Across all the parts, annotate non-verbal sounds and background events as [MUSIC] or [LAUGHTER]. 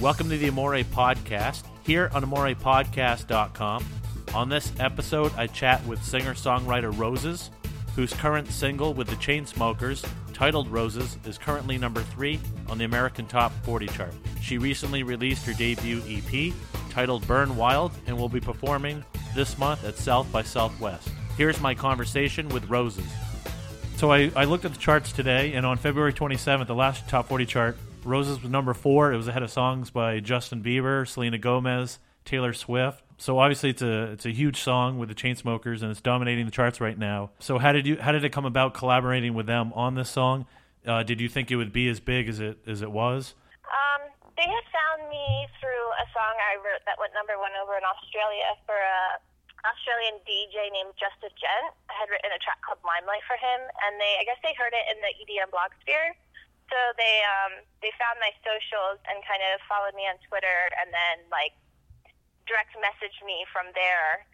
Welcome to the Amore Podcast, here on AmorePodcast.com. On this episode, I chat with singer songwriter Rozes, whose current single with the Chainsmokers, titled Roses, is currently number three on the American Top 40 chart. She recently released her debut EP, titled Burn Wild, and will be performing this month at South by Southwest. Here's my conversation with Rozes. So I, I looked at the charts today, and on February 27th, the last top 40 chart, Roses was number four. It was ahead of songs by Justin Bieber, Selena Gomez, Taylor Swift. So obviously, it's a it's a huge song with the Chainsmokers, and it's dominating the charts right now. So how did you how did it come about collaborating with them on this song? Uh, did you think it would be as big as it as it was? Um, they had found me through a song I wrote that went number one over in Australia for a Australian DJ named Just A Gent. I had written a track called Limelight for him, and they I guess they heard it in the EDM blog sphere. So they um, they found my socials and kind of followed me on Twitter, and then like direct messaged me from there.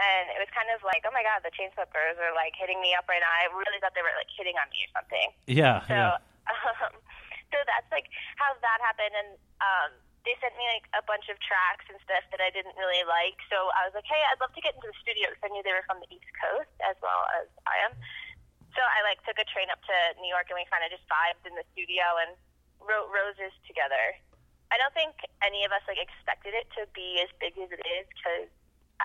And it was kind of like, oh my god, the Chainsmokers are like hitting me up right now. I really thought they were like hitting on me or something. Yeah, So, yeah. [LAUGHS] um, so that's like how that happened, and um, they sent me like a bunch of tracks and stuff that I didn't really like. So I was like, hey, I'd love to get into the studio because I knew they were from the East Coast as well as I am. So I like took a train up to New York, and we kind of just vibed in the studio and wrote roses together. I don't think any of us like expected it to be as big as it is because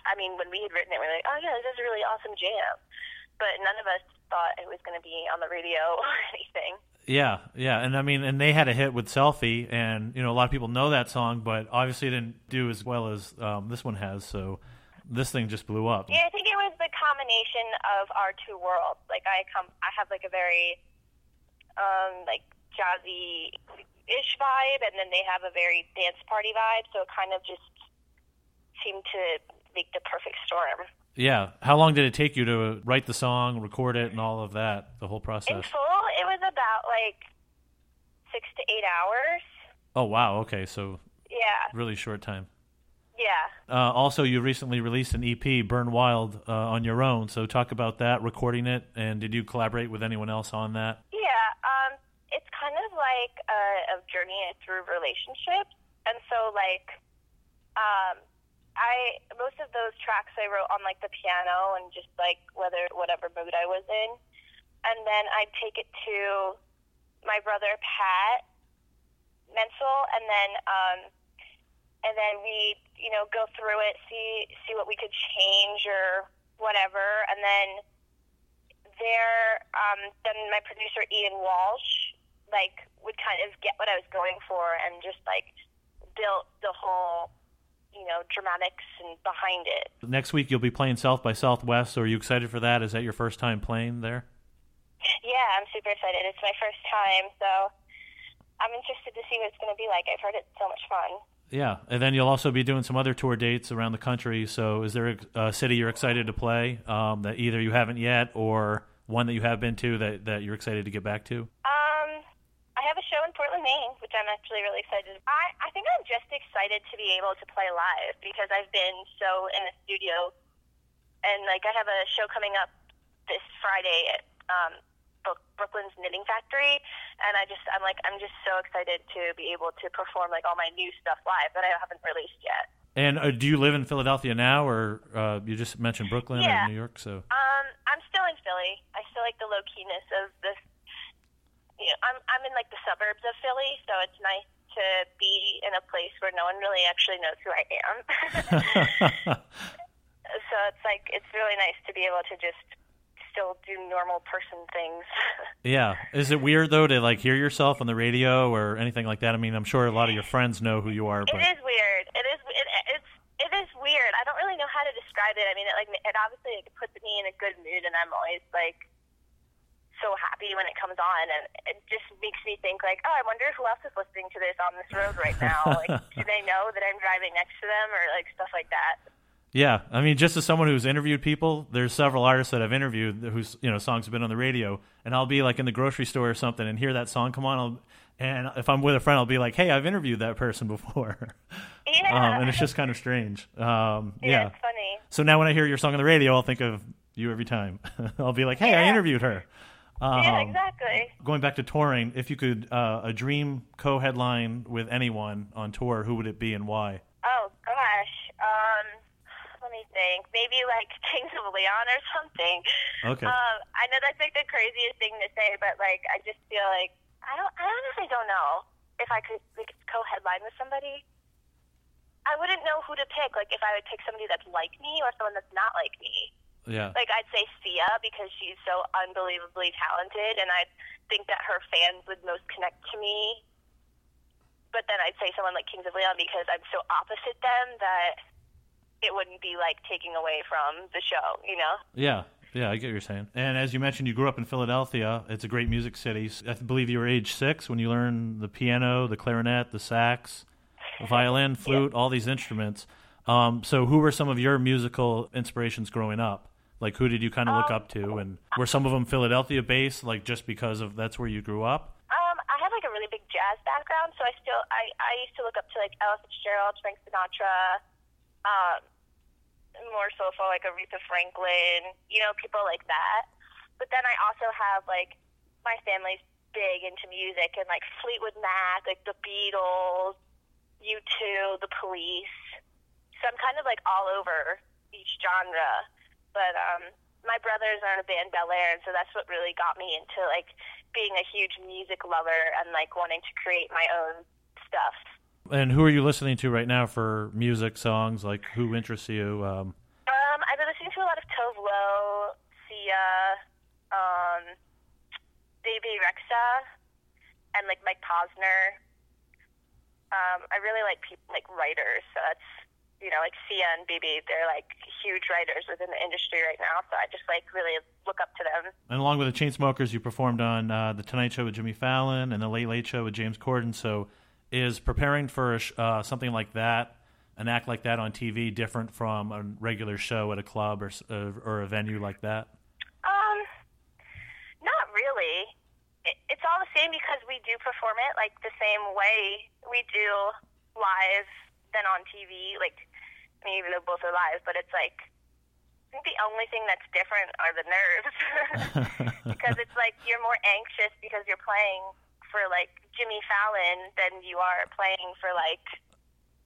I mean when we had written it, we were like, oh yeah, this is a really awesome jam, but none of us thought it was going to be on the radio [LAUGHS] or anything. Yeah, yeah, and I mean, and they had a hit with "Selfie," and you know, a lot of people know that song, but obviously, it didn't do as well as um, this one has. So, this thing just blew up. Yeah, I think it was the combination of our two worlds. Like I come, I have like a very um, like jazzy ish vibe, and then they have a very dance party vibe. So it kind of just seemed to make the perfect storm. Yeah. How long did it take you to write the song, record it, and all of that? The whole process. In full, it was about like six to eight hours. Oh wow. Okay, so Yeah, really short time. Yeah. Uh, also, you recently released an EP, "Burn Wild," uh, on your own. So, talk about that, recording it, and did you collaborate with anyone else on that? Yeah, um, it's kind of like a, a journey through relationships, and so like, um, I most of those tracks I wrote on like the piano and just like whether whatever mood I was in, and then I'd take it to my brother Pat Mencel, and then um, and then we you know go through it, see see what we could change or whatever, and then there, um, then my producer Ian Walsh like would kind of get what I was going for and just like built the whole you know dramatics and behind it. Next week, you'll be playing South by Southwest. So, are you excited for that? Is that your first time playing there? Yeah, I'm super excited. It's my first time, so I'm interested to see what it's going to be like. I've heard it's so much fun. Yeah, and then you'll also be doing some other tour dates around the country. So, is there a, a city you're excited to play um, that either you haven't yet, or one that you have been to that, that you're excited to get back to? Um, I have a show in Portland, Maine, which I'm actually really excited. I I think I'm just excited to be able to play live because I've been so in the studio, and like I have a show coming up this Friday at um, Brooklyn's Knitting Factory, and I just I'm like I'm just so excited to be able to perform like all my new stuff live that I haven't released yet. And uh, do you live in Philadelphia now, or uh, you just mentioned Brooklyn Yeah. or New York? So, Um, I'm still in Philly. I still like the low keyness of this. You know, I'm I'm in like the suburbs of Philly, so it's nice to be in a place where no one really actually knows who I am. [LAUGHS] [LAUGHS] so it's like it's really nice to be able to just still do normal person things. [LAUGHS] yeah. Is it weird though to like hear yourself on the radio or anything like that? I mean, I'm sure a lot of your friends know who you are, It but is weird. It is. It, it's. It is weird. I don't really know how to describe it. I mean, it like it obviously like, puts me in a good mood, and I'm always like so happy when it comes on, and it just makes me think like, oh, I wonder who else is listening to this on this road right now. like, [LAUGHS] do they know that I'm driving next to them, or like stuff like that? Yeah, I mean, just as someone who's interviewed people, there's several artists that I've interviewed whose you know songs have been on the radio, and I'll be like in the grocery store or something and hear that song come on, I'll, and if I'm with a friend, I'll be like, "Hey, I've interviewed that person [LAUGHS] before," Yeah. um, and it's just kind of strange. Um, yeah, yeah. it's funny. So now when I hear your song on the radio, I'll think of you every time. [LAUGHS] I'll be like, "Hey, I interviewed her." Um, yeah, exactly. Going back to touring, if you could uh, a dream co-headline with anyone on tour, who would it be and why? Oh gosh. Think. Maybe like [LAUGHS] Kings of Leon or something. Okay. Um, I know that's like the craziest thing to say, but like I just feel like I don't. I honestly don't know if I could like co-headline with somebody. I wouldn't know who to pick. Like if I would pick somebody that's like me or someone that's not like me. yeah. Like I'd say Sia because she's so unbelievably talented, and I think that her fans would most connect to me. But then I'd say someone like Kings of Leon because I'm so opposite them that it wouldn't be like taking away from the show, you know? Yeah, yeah, I get what you're saying. And as you mentioned, you grew up in Philadelphia. It's a great music city. I believe you were age six when you learned the piano, the clarinet, the sax, the [LAUGHS] violin, flute, all these instruments. Um, so, who were some of your musical inspirations growing up? Like, who did you kind of look up to? And were some of them Philadelphia based, like just because of that's where you grew up? Um, I have like a really big jazz background, so I still I I used to look up to like Ella Fitzgerald, Frank Sinatra, um, more soulful like Aretha Franklin, you know, people like that. But then I also have like my family's big into music and like Fleetwood Mac, like the Beatles, U2, the Police. So I'm kind of like all over each genre. But um my brothers are in a band Bel Air, and so that's what really got me into like being a huge music lover and like wanting to create my own stuff. And who are you listening to right now for music songs? Like, who interests you? Um, Um, I've been listening to a lot of Tove Lo, Sia, um, Bebe Rexha, and like Mike Posner. Um, I really like people like writers, so that's you know like Sia and Bebe. They're like huge writers within the industry right now, so I just like really look up to them. and along with the Chainsmokers, you performed on uh, the Tonight Show with Jimmy Fallon and the Late Late Show with James Corden. So, is preparing for a sh- uh, something like that, an act like that on TV, different from a regular show at a club or uh, or a venue like that? Um, not really. It, it's all the same because we do perform it like the same way we do live than on TV. Like, I mean, even though both are live, but it's like I think the only thing that's different are the nerves [LAUGHS] [LAUGHS] because it's like you're more anxious because you're playing for like Jimmy Fallon than you are playing for like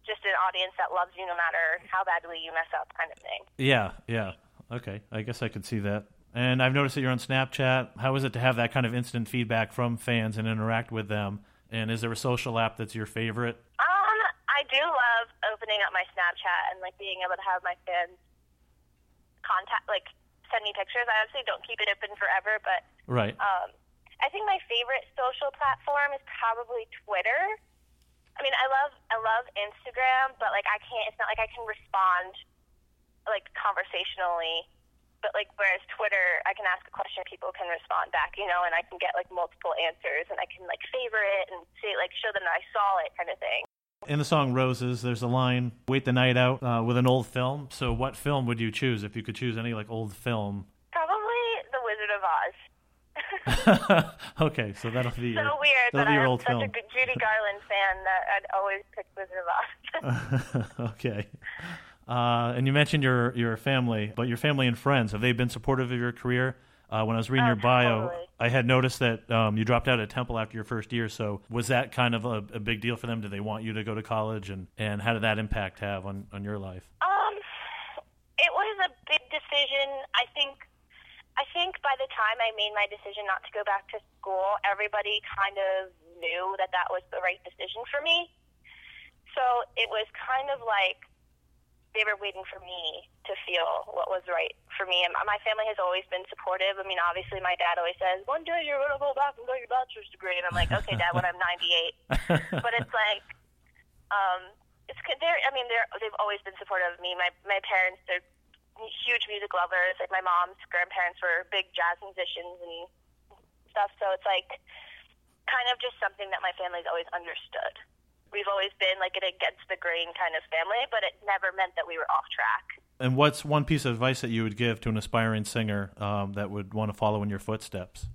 just an audience that loves you no matter how badly you mess up, kind of thing. Yeah, yeah. Okay, I guess I could see that. And I've noticed that you're on Snapchat. How is it to have that kind of instant feedback from fans and interact with them? And is there a social app that's your favorite? Um, I do love opening up my Snapchat and like being able to have my fans contact, like send me pictures. I obviously don't keep it open forever, but Right. um, I think my favorite social platform is probably Twitter. I mean, I love I love Instagram, but like I can't. It's not like I can respond like conversationally. But like whereas Twitter, I can ask a question, people can respond back, you know, and I can get like multiple answers, and I can like favor it and say like show them that I saw it, kind of thing. In the song Roses, there's a line, wait the night out uh, with an old film. So, what film would you choose if you could choose any like old film? Probably The Wizard of Oz. [LAUGHS] okay, so that'll be so your, weird that I'm such film. a good Judy Garland fan that I'd always pick Wizard of Oz. [LAUGHS] okay. Uh, and you mentioned your your family, but your family and friends have they been supportive of your career? Uh, when I was reading Oh, your bio, totally. I had noticed that um, you dropped out of Temple after your first year. So was that kind of a, a big deal for them? Did they want you to go to college, and, and how did that impact have on, on your life? Um, it was a big decision. I think. I think by the time I made my decision not to go back to school, everybody kind of knew that that was the right decision for me. So it was kind of like they were waiting for me to feel what was right for me. And my family has always been supportive. I mean, obviously, my dad always says, "One day you're going to go back and get your bachelor's degree," and I'm like, "Okay, Dad, when I'm 98." [LAUGHS] but it's like um it's they're i mean they're they've always been supportive of me my my parents they're huge music lovers like my mom's grandparents were big jazz musicians and stuff so it's like kind of just something that my family's always understood we've always been like an against the grain kind of family but it never meant that we were off track and what's one piece of advice that you would give to an aspiring singer um, that would want to follow in your footsteps,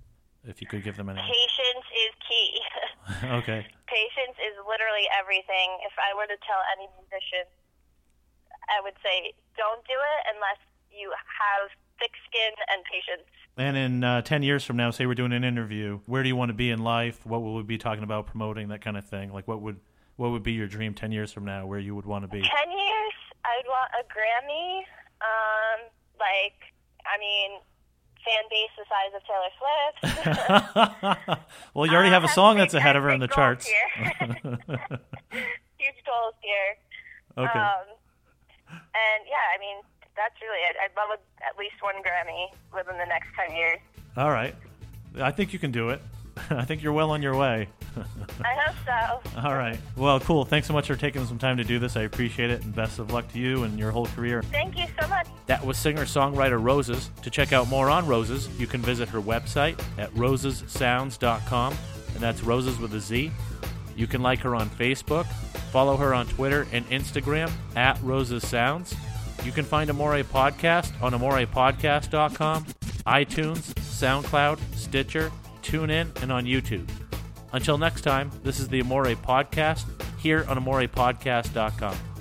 if you could give them any? patience is key [LAUGHS] okay. patience is literally everything. If I were to tell any musician, I would say don't do it unless you have thick skin and patience. And in uh, 10 years from now, say we're doing an interview, where do you want to be in life? What will we be talking about, promoting, that kind of thing? Like, what would what would be your dream 10 years from now, where you would want to be? 10 years, I'd want a Grammy. Um, like, I mean, fan base the size of Taylor Swift. [LAUGHS] well, you already Uh, have a song that's ahead of her in the charts. [LAUGHS] [LAUGHS] Huge goals here. okay. Um, and yeah, I mean, that's really it. I'd love a, at least one Grammy within the next 10 years. All right. I think you can do it. [LAUGHS] I think you're well on your way. [LAUGHS] I hope so. All right. Well, cool. Thanks so much for taking some time to do this. I appreciate it, and best of luck to you and your whole career. Thank you so much. That was singer songwriter Rozes. To check out more on Rozes, you can visit her website at rozessounds.com, and that's Rozes with a Z. You can like her on Facebook, follow her on Twitter and Instagram at Rozes Sounds. You can find Amore Podcast on amorepodcast.com, iTunes, SoundCloud, Stitcher, TuneIn, and on YouTube. Until next time, this is the Amore Podcast here on amorepodcast.com.